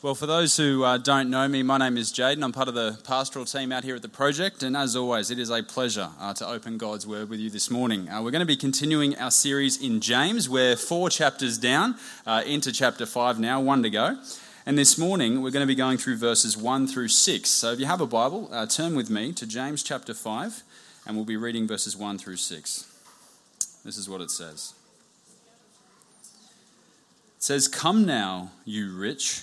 Well, for those who uh, don't know me, my name is Jaden. I'm part of the pastoral team out here at the project, and as always, it is a pleasure uh, to open God's Word with you this morning. Uh, we're going to be continuing our series in James. We're four chapters down uh, into chapter five now, one to go. And this morning, we're going to be going through verses one through six. So if you have a Bible, uh, turn with me to James chapter five, and we'll be reading verses one through six. This is what it says. It says, Come now, you rich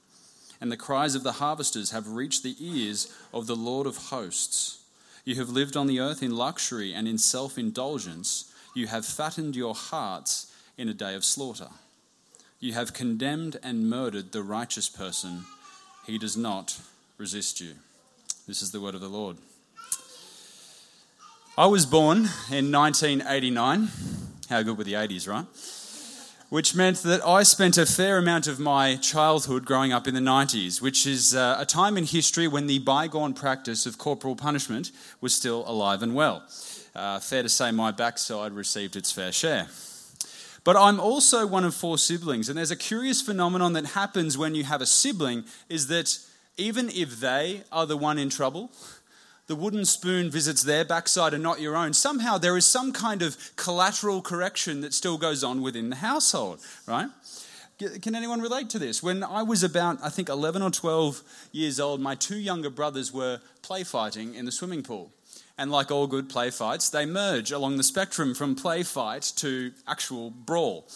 and the cries of the harvesters have reached the ears of the Lord of hosts. You have lived on the earth in luxury and in self indulgence. You have fattened your hearts in a day of slaughter. You have condemned and murdered the righteous person. He does not resist you. This is the word of the Lord. I was born in 1989. How good were the 80s, right? Which meant that I spent a fair amount of my childhood growing up in the 90s, which is uh, a time in history when the bygone practice of corporal punishment was still alive and well. Uh, fair to say, my backside received its fair share. But I'm also one of four siblings, and there's a curious phenomenon that happens when you have a sibling is that even if they are the one in trouble, the wooden spoon visits their backside and not your own, somehow there is some kind of collateral correction that still goes on within the household, right? Can anyone relate to this? When I was about, I think, 11 or 12 years old, my two younger brothers were play fighting in the swimming pool. And like all good play fights, they merge along the spectrum from play fight to actual brawl.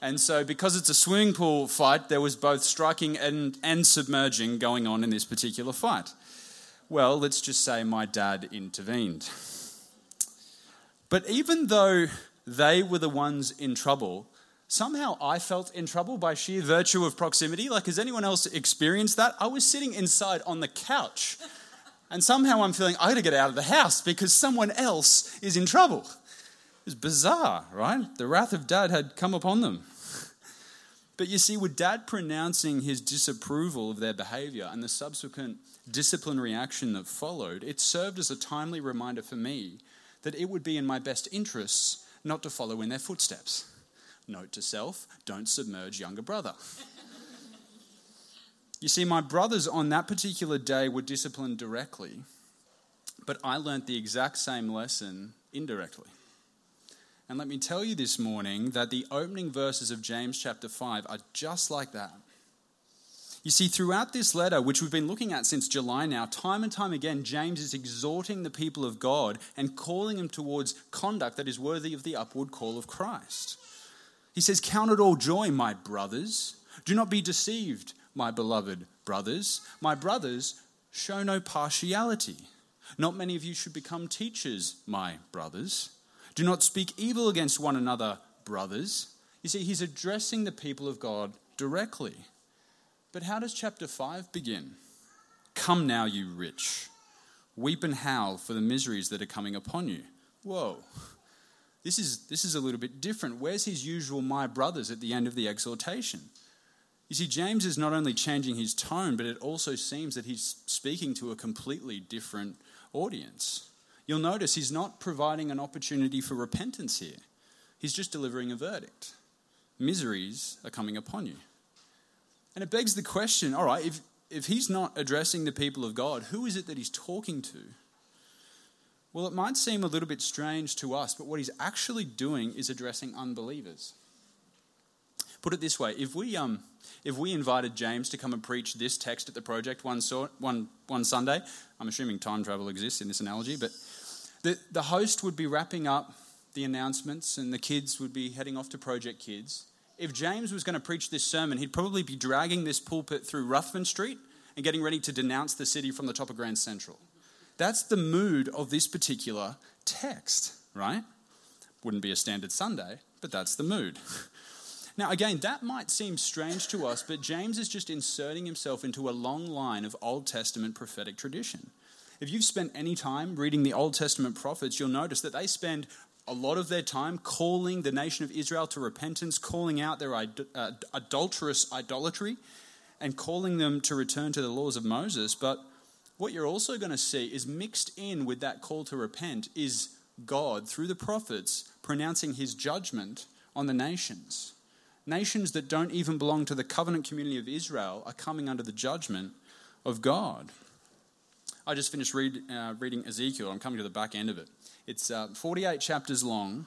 And so, because it's a swimming pool fight, there was both striking and, and submerging going on in this particular fight. Well, let's just say my dad intervened. But even though they were the ones in trouble, somehow I felt in trouble by sheer virtue of proximity. Like, has anyone else experienced that? I was sitting inside on the couch, and somehow I'm feeling I gotta get out of the house because someone else is in trouble. It was bizarre, right? The wrath of dad had come upon them. But you see, with dad pronouncing his disapproval of their behavior and the subsequent disciplinary reaction that followed, it served as a timely reminder for me that it would be in my best interests not to follow in their footsteps. Note to self don't submerge younger brother. you see, my brothers on that particular day were disciplined directly, but I learnt the exact same lesson indirectly. And let me tell you this morning that the opening verses of James chapter 5 are just like that. You see, throughout this letter, which we've been looking at since July now, time and time again, James is exhorting the people of God and calling them towards conduct that is worthy of the upward call of Christ. He says, Count it all joy, my brothers. Do not be deceived, my beloved brothers. My brothers, show no partiality. Not many of you should become teachers, my brothers. Do not speak evil against one another, brothers. You see, he's addressing the people of God directly. But how does chapter 5 begin? Come now, you rich. Weep and howl for the miseries that are coming upon you. Whoa. This is, this is a little bit different. Where's his usual my brothers at the end of the exhortation? You see, James is not only changing his tone, but it also seems that he's speaking to a completely different audience. You'll notice he's not providing an opportunity for repentance here, he's just delivering a verdict. Miseries are coming upon you. And it begs the question all right, if, if he's not addressing the people of God, who is it that he's talking to? Well, it might seem a little bit strange to us, but what he's actually doing is addressing unbelievers. Put it this way if we, um, if we invited James to come and preach this text at the project one, so, one, one Sunday, I'm assuming time travel exists in this analogy, but the, the host would be wrapping up the announcements and the kids would be heading off to Project Kids if James was going to preach this sermon, he'd probably be dragging this pulpit through Ruthven Street and getting ready to denounce the city from the top of Grand Central. That's the mood of this particular text, right? Wouldn't be a standard Sunday, but that's the mood. Now, again, that might seem strange to us, but James is just inserting himself into a long line of Old Testament prophetic tradition. If you've spent any time reading the Old Testament prophets, you'll notice that they spend a lot of their time calling the nation of Israel to repentance, calling out their uh, adulterous idolatry, and calling them to return to the laws of Moses. But what you're also going to see is mixed in with that call to repent is God, through the prophets, pronouncing his judgment on the nations. Nations that don't even belong to the covenant community of Israel are coming under the judgment of God. I just finished read, uh, reading Ezekiel. I'm coming to the back end of it. It's uh, 48 chapters long,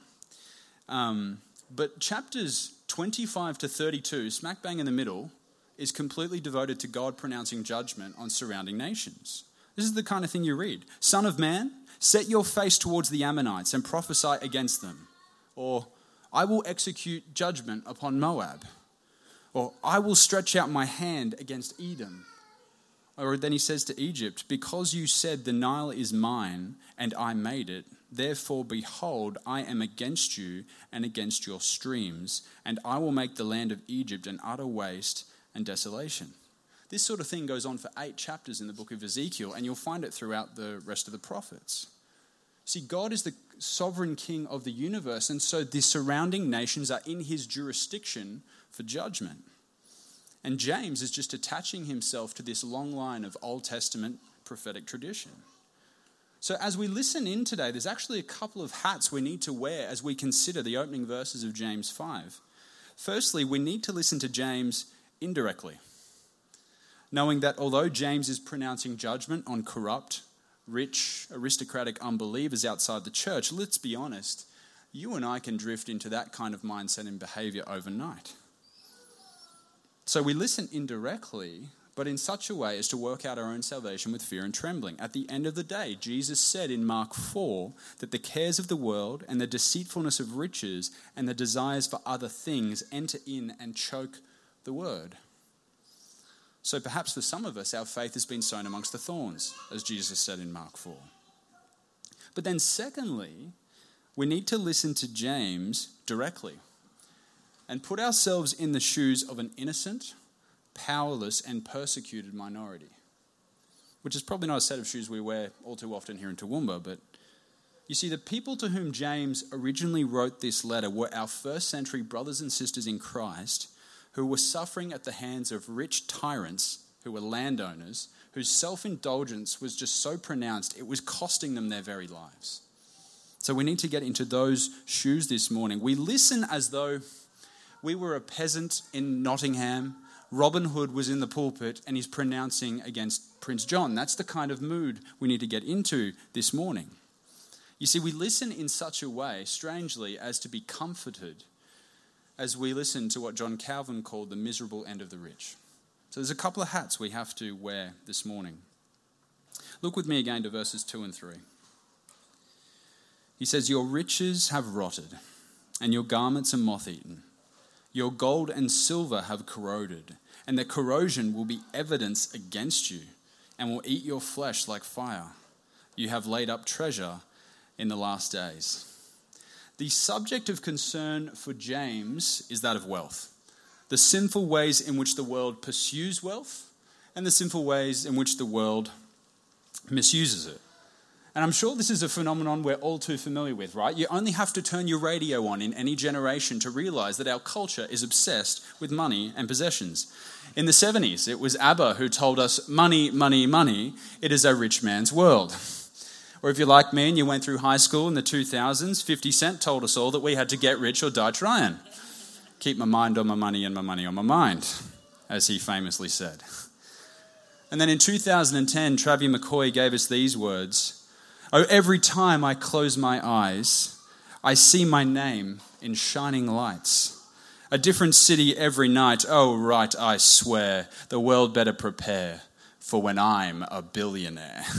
um, but chapters 25 to 32, smack bang in the middle, is completely devoted to God pronouncing judgment on surrounding nations. This is the kind of thing you read Son of man, set your face towards the Ammonites and prophesy against them. Or, I will execute judgment upon Moab. Or, I will stretch out my hand against Edom. Or then he says to Egypt, Because you said, The Nile is mine, and I made it, therefore, behold, I am against you and against your streams, and I will make the land of Egypt an utter waste and desolation. This sort of thing goes on for eight chapters in the book of Ezekiel, and you'll find it throughout the rest of the prophets. See, God is the sovereign king of the universe, and so the surrounding nations are in his jurisdiction for judgment. And James is just attaching himself to this long line of Old Testament prophetic tradition. So, as we listen in today, there's actually a couple of hats we need to wear as we consider the opening verses of James 5. Firstly, we need to listen to James indirectly, knowing that although James is pronouncing judgment on corrupt, rich, aristocratic unbelievers outside the church, let's be honest, you and I can drift into that kind of mindset and behavior overnight. So we listen indirectly, but in such a way as to work out our own salvation with fear and trembling. At the end of the day, Jesus said in Mark 4 that the cares of the world and the deceitfulness of riches and the desires for other things enter in and choke the word. So perhaps for some of us, our faith has been sown amongst the thorns, as Jesus said in Mark 4. But then, secondly, we need to listen to James directly and put ourselves in the shoes of an innocent, powerless, and persecuted minority. Which is probably not a set of shoes we wear all too often here in Toowoomba, but you see, the people to whom James originally wrote this letter were our first century brothers and sisters in Christ who were suffering at the hands of rich tyrants who were landowners, whose self indulgence was just so pronounced it was costing them their very lives. So we need to get into those shoes this morning. We listen as though we were a peasant in Nottingham. Robin Hood was in the pulpit and he's pronouncing against Prince John. That's the kind of mood we need to get into this morning. You see, we listen in such a way, strangely, as to be comforted as we listen to what John Calvin called the miserable end of the rich. So there's a couple of hats we have to wear this morning. Look with me again to verses 2 and 3. He says, Your riches have rotted, and your garments are moth eaten. Your gold and silver have corroded, and the corrosion will be evidence against you, and will eat your flesh like fire. You have laid up treasure in the last days. The subject of concern for James is that of wealth the sinful ways in which the world pursues wealth, and the sinful ways in which the world misuses it. And I'm sure this is a phenomenon we're all too familiar with, right? You only have to turn your radio on in any generation to realize that our culture is obsessed with money and possessions. In the 70s, it was ABBA who told us, Money, money, money, it is a rich man's world. Or if you're like me and you went through high school in the 2000s, 50 Cent told us all that we had to get rich or die trying. Keep my mind on my money and my money on my mind, as he famously said. And then in 2010, Travie McCoy gave us these words Oh, every time I close my eyes, I see my name in shining lights. A different city every night. Oh, right, I swear, the world better prepare for when I'm a billionaire.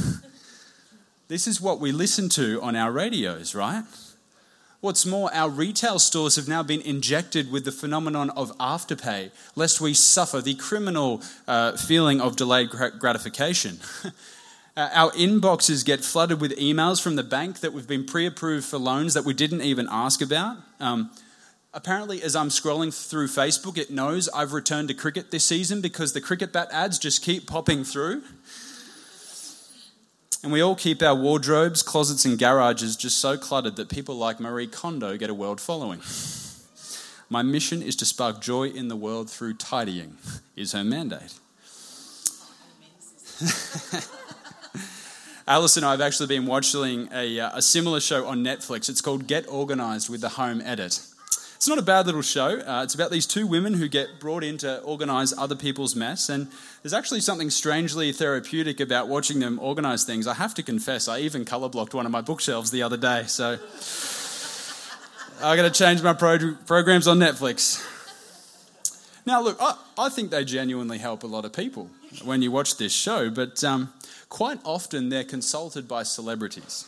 This is what we listen to on our radios, right? What's more, our retail stores have now been injected with the phenomenon of afterpay, lest we suffer the criminal uh, feeling of delayed gratification. uh, our inboxes get flooded with emails from the bank that we've been pre approved for loans that we didn't even ask about. Um, Apparently, as I'm scrolling through Facebook, it knows I've returned to cricket this season because the cricket bat ads just keep popping through. And we all keep our wardrobes, closets, and garages just so cluttered that people like Marie Kondo get a world following. My mission is to spark joy in the world through tidying, is her mandate. Alice and I have actually been watching a, uh, a similar show on Netflix. It's called Get Organized with the Home Edit. It's not a bad little show. Uh, it's about these two women who get brought in to organize other people's mess. And there's actually something strangely therapeutic about watching them organize things. I have to confess, I even color blocked one of my bookshelves the other day. So I got to change my pro- programs on Netflix. Now, look, I, I, think they genuinely help a lot of people when you watch this show, but um, quite often they're consulted by celebrities.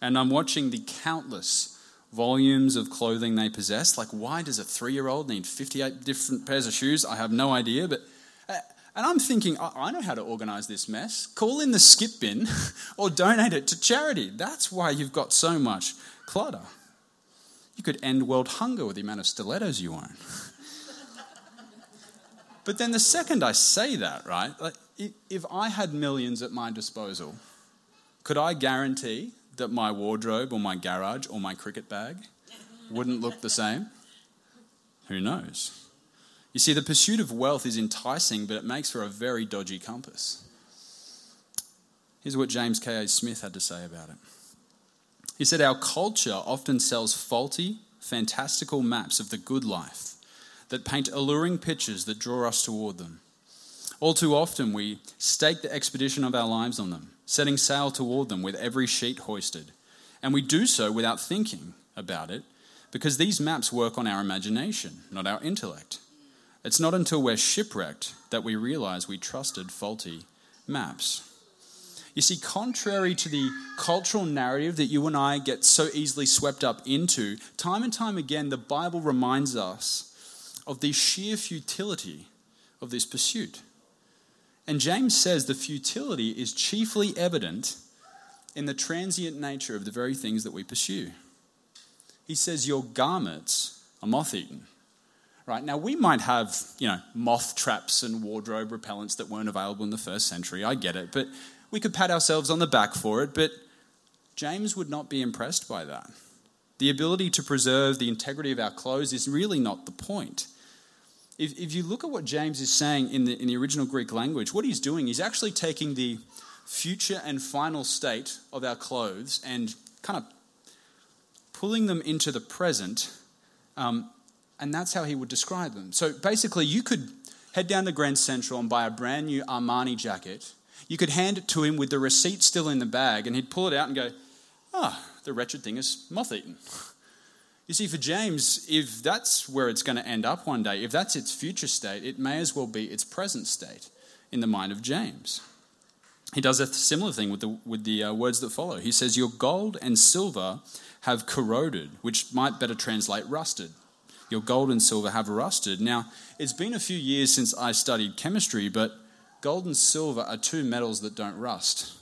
And I'm watching the countless volumes of clothing they possess. Like, why does a three year old need 58 different pairs of shoes? I have no idea. But, uh, and I'm thinking, I know how to organize this mess. Call in the skip bin or donate it to charity. That's why you've got so much clutter. You could end world hunger with the amount of stilettos you own. but then the second I say that, right, like, if I had millions at my disposal, could I guarantee that my wardrobe or my garage or my cricket bag wouldn't look the same? Who knows? You see, the pursuit of wealth is enticing, but it makes for a very dodgy compass. Here's what James K.A. Smith had to say about it. He said, Our culture often sells faulty, fantastical maps of the good life that paint alluring pictures that draw us toward them. All too often, we stake the expedition of our lives on them setting sail toward them with every sheet hoisted. And we do so without thinking about it because these maps work on our imagination, not our intellect. It's not until we're shipwrecked that we realize we trusted faulty maps. You see, contrary to the cultural narrative that you and I get so easily swept up into, time and time again, the Bible reminds us of the sheer futility of this pursuit. And James says the futility is chiefly evident in the transient nature of the very things that we pursue. He says, Your garments are moth eaten. Right now, we might have, you know, moth traps and wardrobe repellents that weren't available in the first century. I get it, but we could pat ourselves on the back for it. But James would not be impressed by that. The ability to preserve the integrity of our clothes is really not the point if, if you look at what James is saying in the, in the original Greek language, what he's doing is actually taking the future and final state of our clothes and kind of pulling them into the present. Um, and that's how he would describe them. So basically, you could head down to Grand Central and buy a brand new Armani jacket. You could hand it to him with the receipt still in the bag, and he'd pull it out and go, Ah, oh, the wretched thing is moth eaten. You see, for James, if that's where it's going to end up one day, if that's its future state, it may as well be its present state in the mind of James. He does a similar thing with the, with the uh, words that follow. He says, Your gold and silver have corroded, which might better translate rusted. Your gold and silver have rusted. Now, it's been a few years since I studied chemistry, but gold and silver are two metals that don't rust.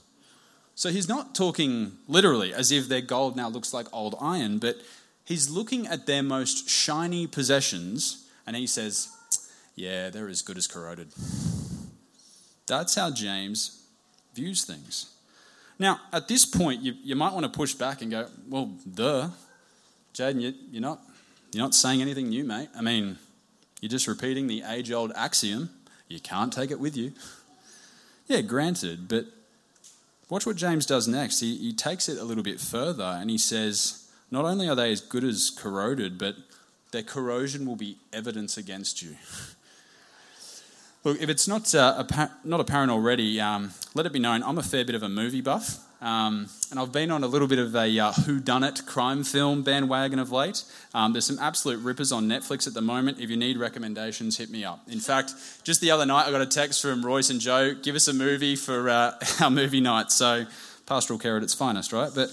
So he's not talking literally as if their gold now looks like old iron, but He's looking at their most shiny possessions and he says, Yeah, they're as good as corroded. That's how James views things. Now, at this point, you, you might want to push back and go, Well, duh. Jaden, you, you're, not, you're not saying anything new, mate. I mean, you're just repeating the age old axiom you can't take it with you. Yeah, granted, but watch what James does next. He, he takes it a little bit further and he says, not only are they as good as corroded, but their corrosion will be evidence against you. Look, if it's not, uh, not apparent already, um, let it be known I'm a fair bit of a movie buff. Um, and I've been on a little bit of a uh, whodunit crime film bandwagon of late. Um, there's some absolute rippers on Netflix at the moment. If you need recommendations, hit me up. In fact, just the other night I got a text from Royce and Joe, give us a movie for uh, our movie night. So, pastoral care at its finest, right? But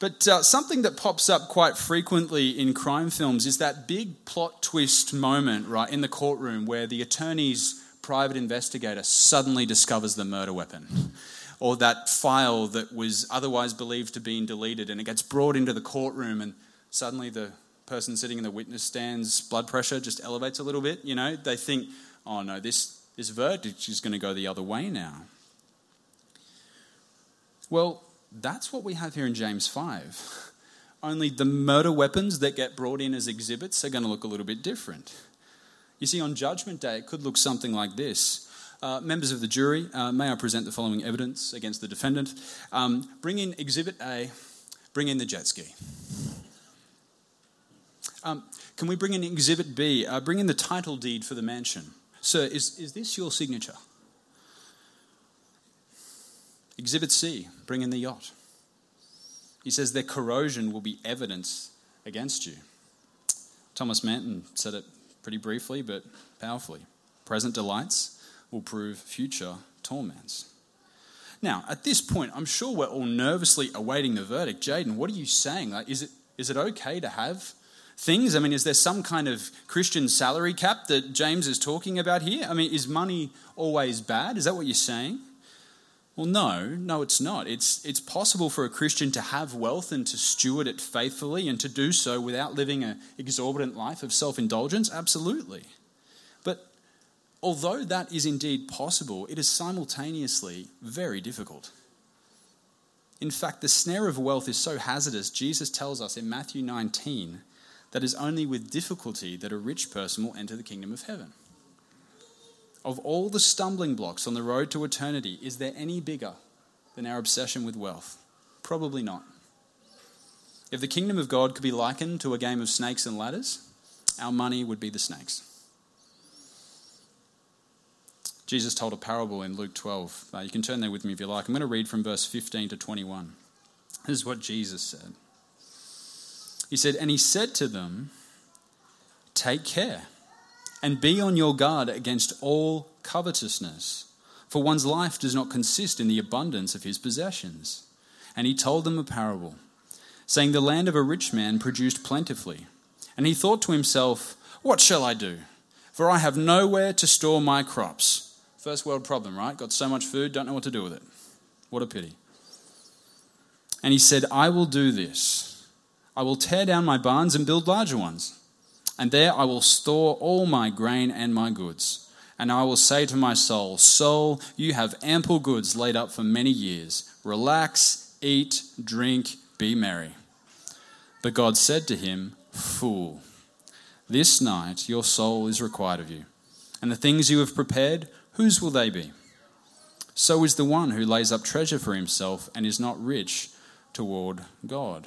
but uh, something that pops up quite frequently in crime films is that big plot twist moment, right, in the courtroom where the attorney's private investigator suddenly discovers the murder weapon. or that file that was otherwise believed to be deleted, and it gets brought into the courtroom, and suddenly the person sitting in the witness stand's blood pressure just elevates a little bit. You know, they think, oh no, this, this verdict is going to go the other way now. Well, that's what we have here in James 5. Only the murder weapons that get brought in as exhibits are going to look a little bit different. You see, on Judgment Day, it could look something like this. Uh, members of the jury, uh, may I present the following evidence against the defendant? Um, bring in Exhibit A, bring in the jet ski. Um, can we bring in Exhibit B? Uh, bring in the title deed for the mansion. Sir, is, is this your signature? Exhibit C, bring in the yacht. He says their corrosion will be evidence against you. Thomas Manton said it pretty briefly but powerfully. Present delights will prove future torments. Now, at this point, I'm sure we're all nervously awaiting the verdict. Jaden, what are you saying? Like, is, it, is it okay to have things? I mean, is there some kind of Christian salary cap that James is talking about here? I mean, is money always bad? Is that what you're saying? Well, no, no, it's not. It's, it's possible for a Christian to have wealth and to steward it faithfully and to do so without living an exorbitant life of self indulgence. Absolutely. But although that is indeed possible, it is simultaneously very difficult. In fact, the snare of wealth is so hazardous, Jesus tells us in Matthew 19 that it is only with difficulty that a rich person will enter the kingdom of heaven. Of all the stumbling blocks on the road to eternity, is there any bigger than our obsession with wealth? Probably not. If the kingdom of God could be likened to a game of snakes and ladders, our money would be the snakes. Jesus told a parable in Luke 12. Uh, you can turn there with me if you like. I'm going to read from verse 15 to 21. This is what Jesus said. He said, And he said to them, Take care and be on your guard against all covetousness, for one's life does not consist in the abundance of his possessions. And he told them a parable, saying, The land of a rich man produced plentifully. And he thought to himself, What shall I do? For I have nowhere to store my crops. First world problem, right? Got so much food, don't know what to do with it. What a pity. And he said, I will do this. I will tear down my barns and build larger ones and there I will store all my grain and my goods. And I will say to my soul, Soul, you have ample goods laid up for many years. Relax, eat, drink, be merry. But God said to him, Fool, this night your soul is required of you. And the things you have prepared, whose will they be? So is the one who lays up treasure for himself and is not rich toward God.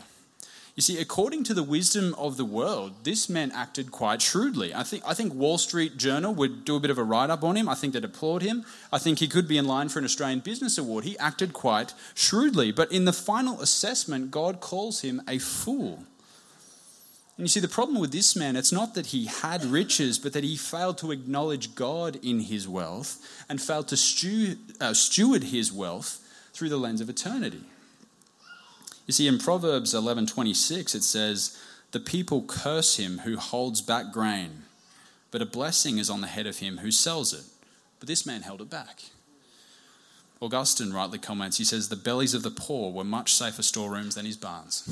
You see, according to the wisdom of the world, this man acted quite shrewdly. I think, I think Wall Street Journal would do a bit of a write up on him. I think they'd applaud him. I think he could be in line for an Australian Business Award. He acted quite shrewdly. But in the final assessment, God calls him a fool. And you see, the problem with this man, it's not that he had riches, but that he failed to acknowledge God in his wealth and failed to stew, uh, steward his wealth through the lens of eternity. You see, in Proverbs 11:26 it says, "The people curse him who holds back grain, but a blessing is on the head of him who sells it." But this man held it back. Augustine rightly comments, he says, The bellies of the poor were much safer storerooms than his barns.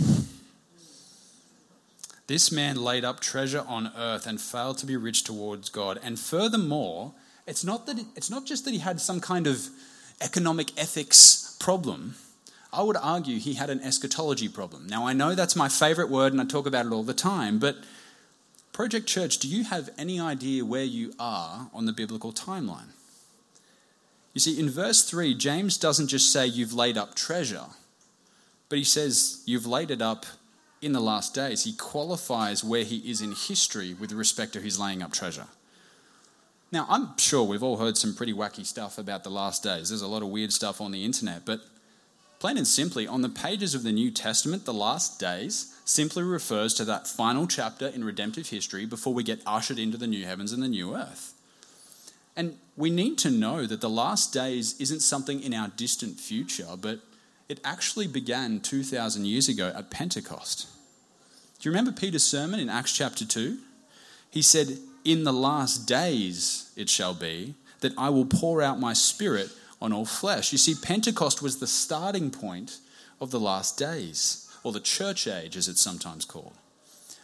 This man laid up treasure on earth and failed to be rich towards God. And furthermore, it's not, that it, it's not just that he had some kind of economic ethics problem, I would argue he had an eschatology problem. Now, I know that's my favorite word and I talk about it all the time, but Project Church, do you have any idea where you are on the biblical timeline? You see, in verse 3, James doesn't just say you've laid up treasure, but he says you've laid it up in the last days. He qualifies where he is in history with respect to his laying up treasure. Now, I'm sure we've all heard some pretty wacky stuff about the last days. There's a lot of weird stuff on the internet, but Plain and simply, on the pages of the New Testament, the last days simply refers to that final chapter in redemptive history before we get ushered into the new heavens and the new earth. And we need to know that the last days isn't something in our distant future, but it actually began 2,000 years ago at Pentecost. Do you remember Peter's sermon in Acts chapter 2? He said, In the last days it shall be that I will pour out my spirit on all flesh. You see, Pentecost was the starting point of the last days, or the church age, as it's sometimes called,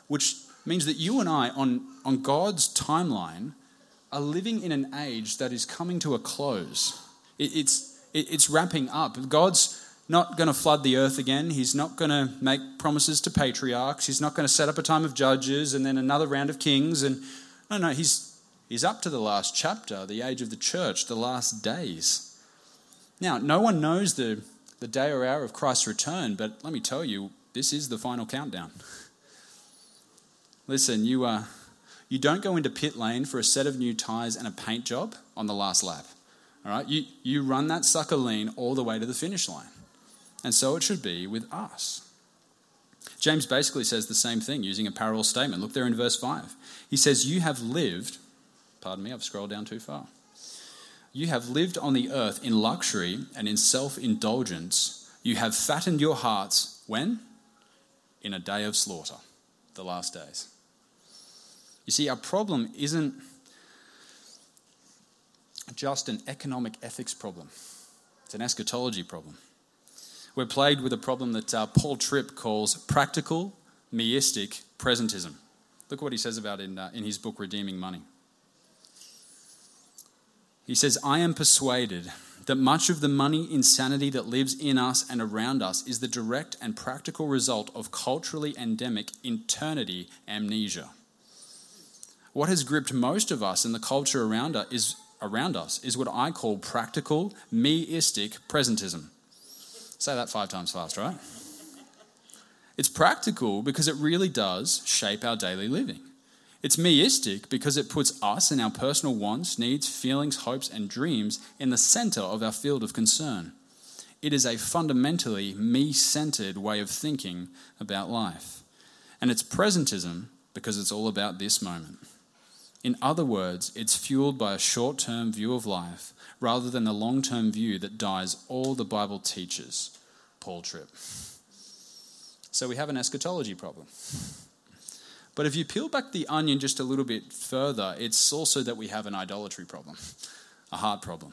which means that you and I, on, on God's timeline, are living in an age that is coming to a close. It, it's, it, it's wrapping up. God's not going to flood the earth again. He's not going to make promises to patriarchs. He's not going to set up a time of judges and then another round of kings. And no, no, he's, he's up to the last chapter, the age of the church, the last days. Now, no one knows the, the day or hour of Christ's return, but let me tell you, this is the final countdown. Listen, you, uh, you don't go into pit lane for a set of new tyres and a paint job on the last lap. All right? You, you run that sucker lean all the way to the finish line. And so it should be with us. James basically says the same thing using a parallel statement. Look there in verse 5. He says, You have lived, pardon me, I've scrolled down too far. You have lived on the earth in luxury and in self indulgence. You have fattened your hearts when? In a day of slaughter, the last days. You see, our problem isn't just an economic ethics problem, it's an eschatology problem we're plagued with a problem that uh, Paul Tripp calls practical meistic presentism. Look what he says about it in, uh, in his book, Redeeming Money. He says, I am persuaded that much of the money insanity that lives in us and around us is the direct and practical result of culturally endemic eternity amnesia. What has gripped most of us in the culture around us is, around us is what I call practical meistic presentism. Say that five times fast, right? It's practical because it really does shape our daily living. It's meistic because it puts us and our personal wants, needs, feelings, hopes, and dreams in the center of our field of concern. It is a fundamentally me centered way of thinking about life. And it's presentism because it's all about this moment. In other words, it's fueled by a short term view of life rather than the long term view that dies all the Bible teaches. Paul Tripp. So we have an eschatology problem. But if you peel back the onion just a little bit further, it's also that we have an idolatry problem, a heart problem.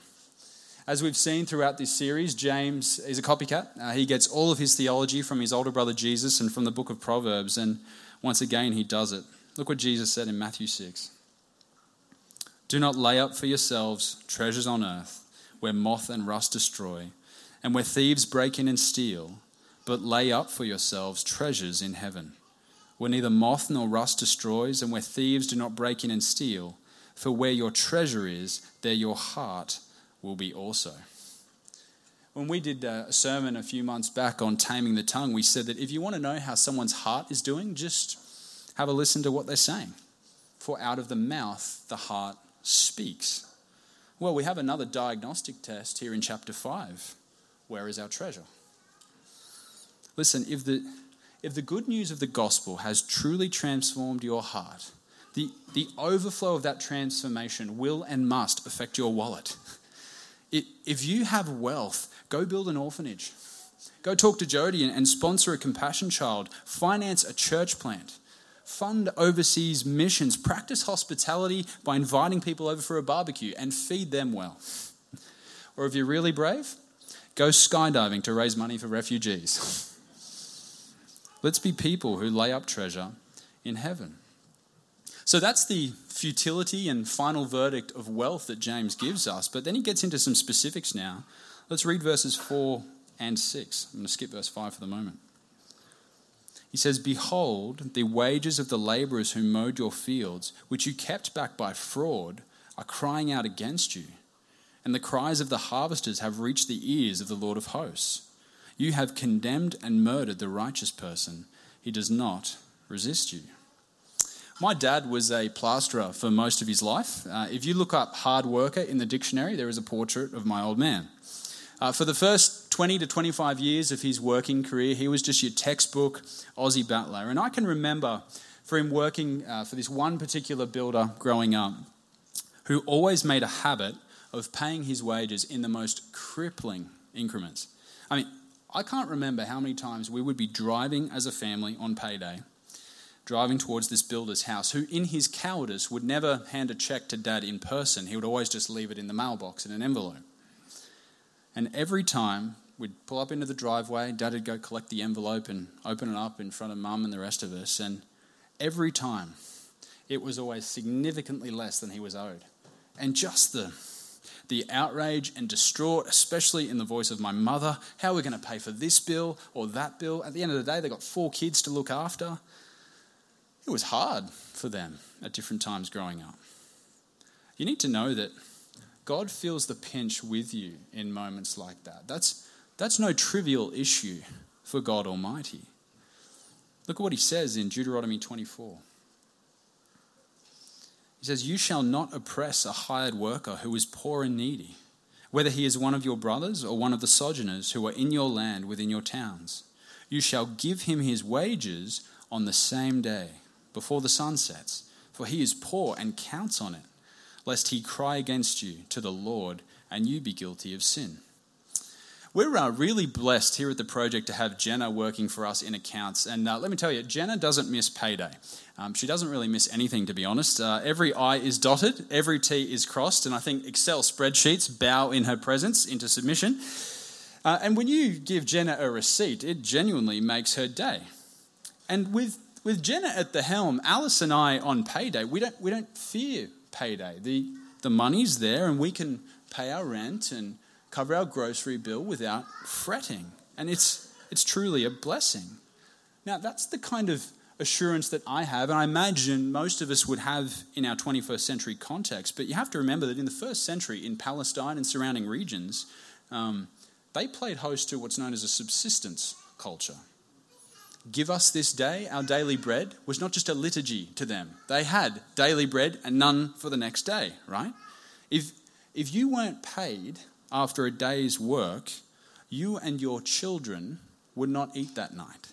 As we've seen throughout this series, James is a copycat. Uh, he gets all of his theology from his older brother Jesus and from the book of Proverbs, and once again, he does it. Look what Jesus said in Matthew 6. Do not lay up for yourselves treasures on earth where moth and rust destroy and where thieves break in and steal, but lay up for yourselves treasures in heaven where neither moth nor rust destroys and where thieves do not break in and steal. For where your treasure is, there your heart will be also. When we did uh, a sermon a few months back on taming the tongue, we said that if you want to know how someone's heart is doing, just have a listen to what they're saying. For out of the mouth, the heart speaks. Well, we have another diagnostic test here in chapter 5. Where is our treasure? Listen, if the, if the good news of the gospel has truly transformed your heart, the, the overflow of that transformation will and must affect your wallet. It, if you have wealth, go build an orphanage. Go talk to Jody and, and sponsor a compassion child. Finance a church plant fund overseas missions, practice hospitality by inviting people over for a barbecue, and feed them well. Or if you're really brave, go skydiving to raise money for refugees. Let's be people who lay up treasure in heaven. So that's the futility and final verdict of wealth that James gives us. But then he gets into some specifics now. Let's read verses 4 and 6. I'm going to skip verse 5 for the moment. He says, Behold, the wages of the laborers who mowed your fields, which you kept back by fraud, are crying out against you. And the cries of the harvesters have reached the ears of the Lord of hosts. You have condemned and murdered the righteous person. He does not resist you. My dad was a plasterer for most of his life. Uh, if you look up hard worker in the dictionary, there is a portrait of my old man. Uh, for the first 20 to 25 years of his working career, he was just your textbook Aussie battler. And I can remember for him working uh, for this one particular builder growing up who always made a habit of paying his wages in the most crippling increments. I mean, I can't remember how many times we would be driving as a family on payday, driving towards this builder's house, who in his cowardice would never hand a check to dad in person. He would always just leave it in the mailbox in an envelope. And every time we'd pull up into the driveway, Dad would go collect the envelope and open it up in front of Mum and the rest of us. And every time, it was always significantly less than he was owed. And just the the outrage and distraught, especially in the voice of my mother. How are we going to pay for this bill or that bill? At the end of the day, they got four kids to look after. It was hard for them at different times growing up. You need to know that God feels the pinch with you in moments like that. That's, that's no trivial issue for God Almighty. Look at what he says in Deuteronomy 24. He says, You shall not oppress a hired worker who is poor and needy, whether he is one of your brothers or one of the sojourners who are in your land within your towns. You shall give him his wages on the same day, before the sun sets, for he is poor and counts on it, lest he cry against you to the Lord and you be guilty of sin. We're uh, really blessed here at the project to have Jenna working for us in accounts. And uh, let me tell you, Jenna doesn't miss payday. Um, she doesn't really miss anything, to be honest. Uh, every I is dotted, every T is crossed, and I think Excel spreadsheets bow in her presence into submission. Uh, and when you give Jenna a receipt, it genuinely makes her day. And with, with Jenna at the helm, Alice and I on payday, we don't, we don't fear payday. The, the money's there, and we can pay our rent and cover our grocery bill without fretting. And it's, it's truly a blessing. Now, that's the kind of assurance that I have, and I imagine most of us would have in our 21st century context. But you have to remember that in the first century, in Palestine and surrounding regions, um, they played host to what's known as a subsistence culture. Give us this day our daily bread was not just a liturgy to them. They had daily bread and none for the next day, right? If, if you weren't paid after a day's work, you and your children would not eat that night.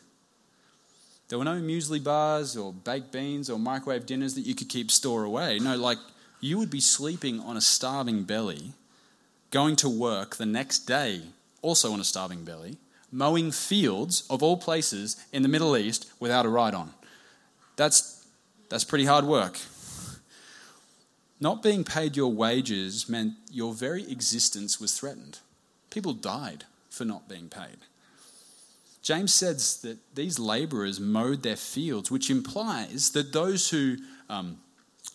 There were no muesli bars or baked beans or microwave dinners that you could keep store away. No, like you would be sleeping on a starving belly, going to work the next day also on a starving belly, mowing fields of all places in the Middle East without a ride on. That's, that's pretty hard work. Not being paid your wages meant your very existence was threatened. People died for not being paid. James says that these laborers mowed their fields, which implies that those who um,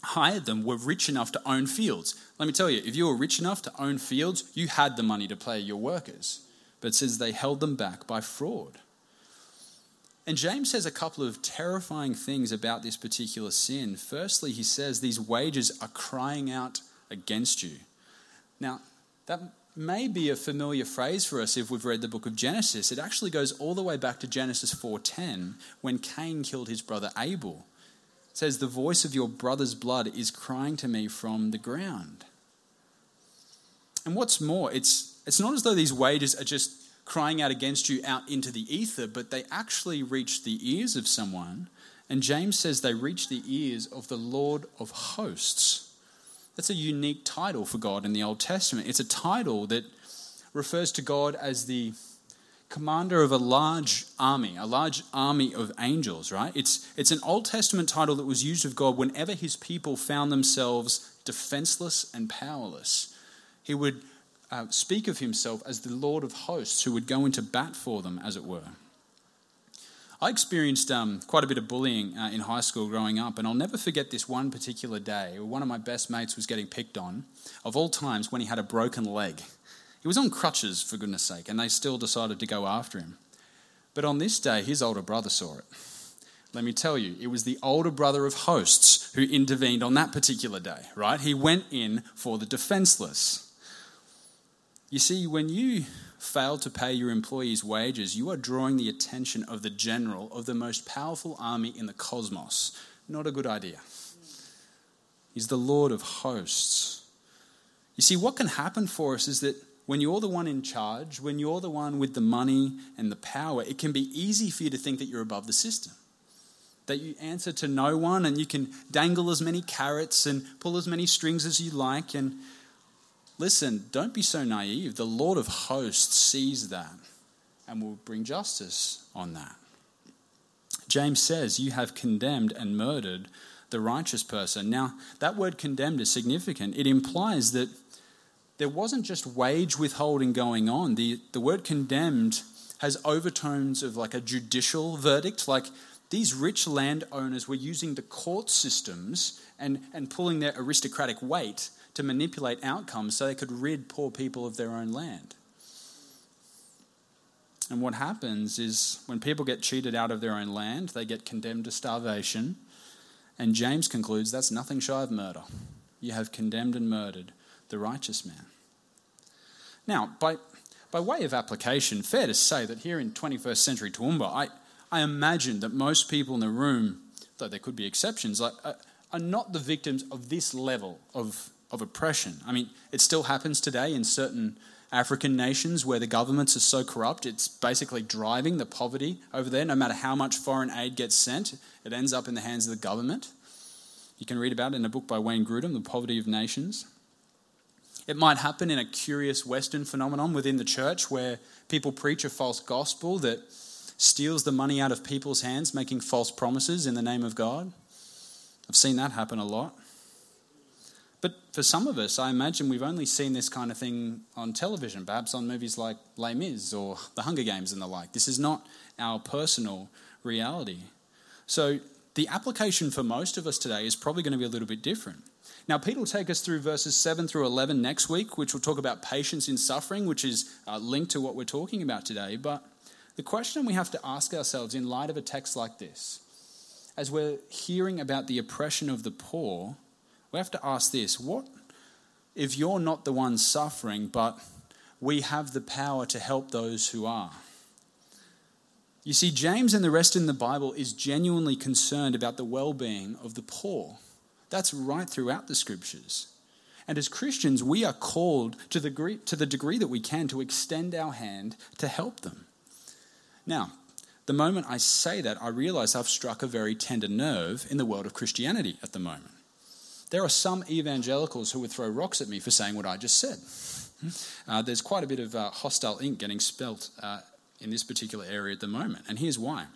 hired them were rich enough to own fields. Let me tell you, if you were rich enough to own fields, you had the money to pay your workers. But it says they held them back by fraud. And James says a couple of terrifying things about this particular sin. Firstly, he says these wages are crying out against you. Now, that may be a familiar phrase for us if we've read the book of Genesis. It actually goes all the way back to Genesis 4:10 when Cain killed his brother Abel. It says the voice of your brother's blood is crying to me from the ground. And what's more, it's it's not as though these wages are just crying out against you out into the ether, but they actually reach the ears of someone. And James says they reach the ears of the Lord of hosts. That's a unique title for God in the Old Testament. It's a title that refers to God as the commander of a large army, a large army of angels, right? It's, it's an Old Testament title that was used of God whenever his people found themselves defenseless and powerless. He would uh, speak of himself as the Lord of hosts who would go into bat for them, as it were. I experienced um, quite a bit of bullying uh, in high school growing up, and I'll never forget this one particular day. One of my best mates was getting picked on, of all times, when he had a broken leg. He was on crutches, for goodness sake, and they still decided to go after him. But on this day, his older brother saw it. Let me tell you, it was the older brother of hosts who intervened on that particular day, right? He went in for the defenseless. You see, when you fail to pay your employees' wages, you are drawing the attention of the general of the most powerful army in the cosmos. Not a good idea. He's the Lord of hosts. You see, what can happen for us is that when you're the one in charge, when you're the one with the money and the power, it can be easy for you to think that you're above the system. That you answer to no one and you can dangle as many carrots and pull as many strings as you like. And Listen, don't be so naive. The Lord of hosts sees that and will bring justice on that. James says, You have condemned and murdered the righteous person. Now, that word condemned is significant. It implies that there wasn't just wage withholding going on. The, the word condemned has overtones of like a judicial verdict. Like these rich landowners were using the court systems and, and pulling their aristocratic weight to manipulate outcomes so they could rid poor people of their own land. And what happens is when people get cheated out of their own land, they get condemned to starvation. And James concludes that's nothing shy of murder. You have condemned and murdered the righteous man. Now, by, by way of application, fair to say that here in 21st century Toowoomba, I, I imagine that most people in the room, though there could be exceptions, are, are not the victims of this level of, of oppression. I mean, it still happens today in certain African nations where the governments are so corrupt, it's basically driving the poverty over there. No matter how much foreign aid gets sent, it ends up in the hands of the government. You can read about it in a book by Wayne Grudem, The Poverty of Nations. It might happen in a curious Western phenomenon within the church where people preach a false gospel that steals the money out of people's hands, making false promises in the name of God. I've seen that happen a lot. But for some of us, I imagine we've only seen this kind of thing on television, perhaps on movies like Les Mis or The Hunger Games and the like. This is not our personal reality. So the application for most of us today is probably going to be a little bit different. Now, Pete will take us through verses 7 through 11 next week, which will talk about patience in suffering, which is uh, linked to what we're talking about today. But the question we have to ask ourselves in light of a text like this, as we're hearing about the oppression of the poor, we have to ask this what if you're not the one suffering, but we have the power to help those who are? You see, James and the rest in the Bible is genuinely concerned about the well being of the poor. That's right throughout the scriptures. And as Christians, we are called to the, degree, to the degree that we can to extend our hand to help them. Now, the moment I say that, I realize I've struck a very tender nerve in the world of Christianity at the moment. There are some evangelicals who would throw rocks at me for saying what I just said. Uh, there's quite a bit of uh, hostile ink getting spelt uh, in this particular area at the moment, and here's why.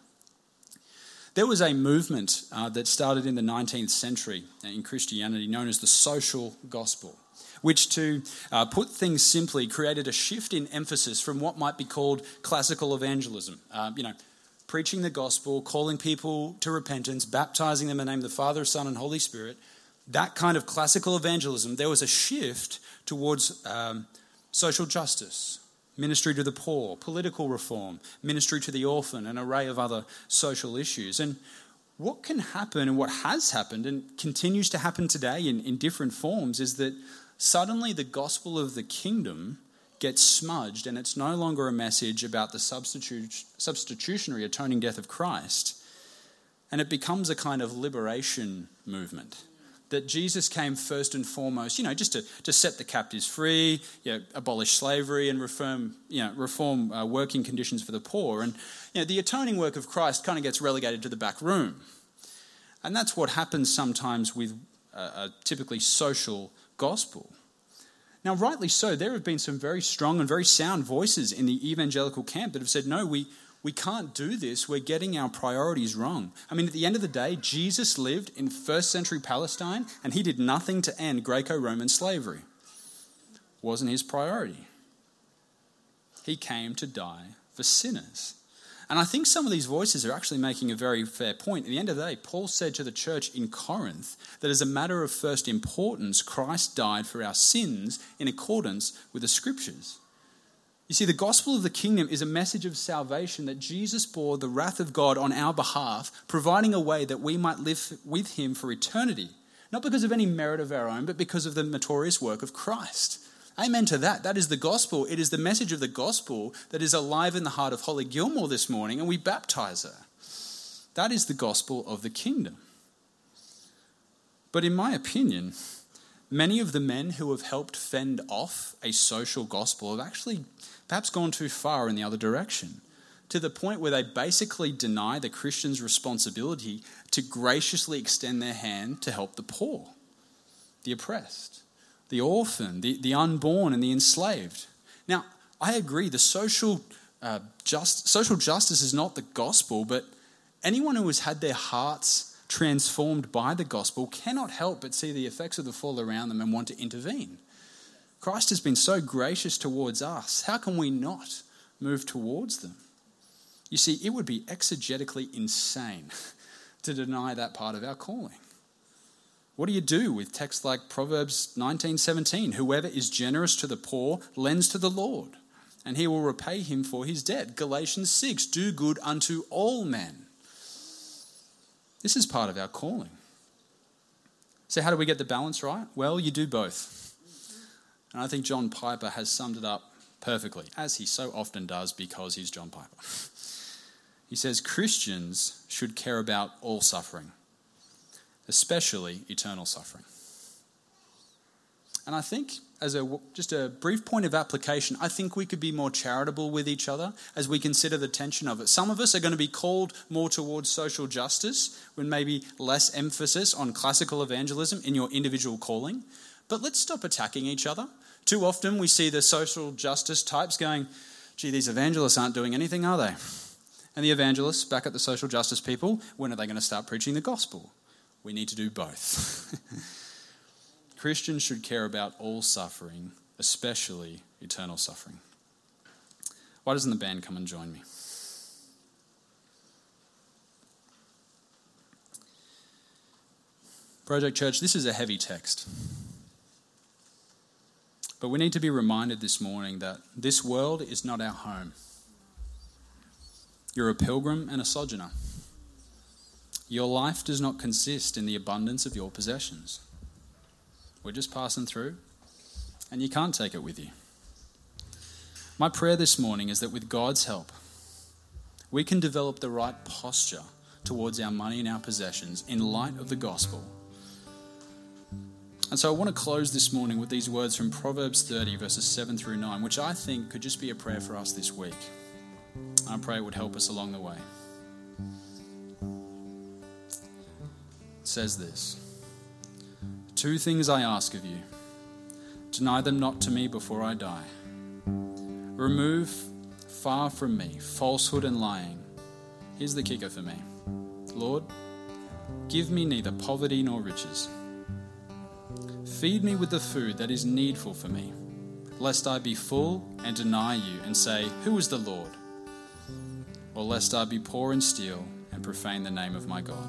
There was a movement uh, that started in the 19th century in Christianity known as the social gospel, which, to uh, put things simply, created a shift in emphasis from what might be called classical evangelism. Uh, you know, preaching the gospel, calling people to repentance, baptizing them in the name of the Father, Son, and Holy Spirit. That kind of classical evangelism, there was a shift towards um, social justice, ministry to the poor, political reform, ministry to the orphan, an array of other social issues. And what can happen and what has happened and continues to happen today in, in different forms is that suddenly the gospel of the kingdom gets smudged and it's no longer a message about the substitu- substitutionary atoning death of Christ. And it becomes a kind of liberation movement that Jesus came first and foremost, you know, just to, to set the captives free, you know, abolish slavery and reform, you know, reform uh, working conditions for the poor. And you know, the atoning work of Christ kind of gets relegated to the back room. And that's what happens sometimes with a, a typically social gospel. Now, rightly so, there have been some very strong and very sound voices in the evangelical camp that have said, no, we, we can't do this. We're getting our priorities wrong. I mean, at the end of the day, Jesus lived in first century Palestine and he did nothing to end Greco Roman slavery. Wasn't his priority. He came to die for sinners. And I think some of these voices are actually making a very fair point. At the end of the day, Paul said to the church in Corinth that as a matter of first importance, Christ died for our sins in accordance with the scriptures. You see, the gospel of the kingdom is a message of salvation that Jesus bore the wrath of God on our behalf, providing a way that we might live with him for eternity, not because of any merit of our own, but because of the meritorious work of Christ. Amen to that. That is the gospel. It is the message of the gospel that is alive in the heart of Holly Gilmore this morning, and we baptize her. That is the gospel of the kingdom. But in my opinion, many of the men who have helped fend off a social gospel have actually perhaps gone too far in the other direction, to the point where they basically deny the Christian's responsibility to graciously extend their hand to help the poor, the oppressed, the orphan, the, the unborn, and the enslaved. Now, I agree, the social, uh, just, social justice is not the gospel, but anyone who has had their hearts transformed by the gospel cannot help but see the effects of the fall around them and want to intervene. Christ has been so gracious towards us. How can we not move towards them? You see, it would be exegetically insane to deny that part of our calling. What do you do with texts like Proverbs 19:17, whoever is generous to the poor lends to the Lord, and he will repay him for his debt. Galatians 6, do good unto all men. This is part of our calling. So how do we get the balance right? Well, you do both. And I think John Piper has summed it up perfectly, as he so often does because he's John Piper. He says Christians should care about all suffering, especially eternal suffering. And I think, as a just a brief point of application, I think we could be more charitable with each other as we consider the tension of it. Some of us are going to be called more towards social justice, with maybe less emphasis on classical evangelism in your individual calling. But let's stop attacking each other. Too often we see the social justice types going, gee, these evangelists aren't doing anything, are they? And the evangelists back at the social justice people, when are they going to start preaching the gospel? We need to do both. Christians should care about all suffering, especially eternal suffering. Why doesn't the band come and join me? Project Church, this is a heavy text. But we need to be reminded this morning that this world is not our home. You're a pilgrim and a sojourner. Your life does not consist in the abundance of your possessions. We're just passing through, and you can't take it with you. My prayer this morning is that with God's help, we can develop the right posture towards our money and our possessions in light of the gospel. And so I want to close this morning with these words from Proverbs 30, verses 7 through 9, which I think could just be a prayer for us this week. I pray it would help us along the way. It says this Two things I ask of you deny them not to me before I die. Remove far from me falsehood and lying. Here's the kicker for me Lord, give me neither poverty nor riches. Feed me with the food that is needful for me, lest I be full and deny you and say, Who is the Lord? or lest I be poor and steal and profane the name of my God.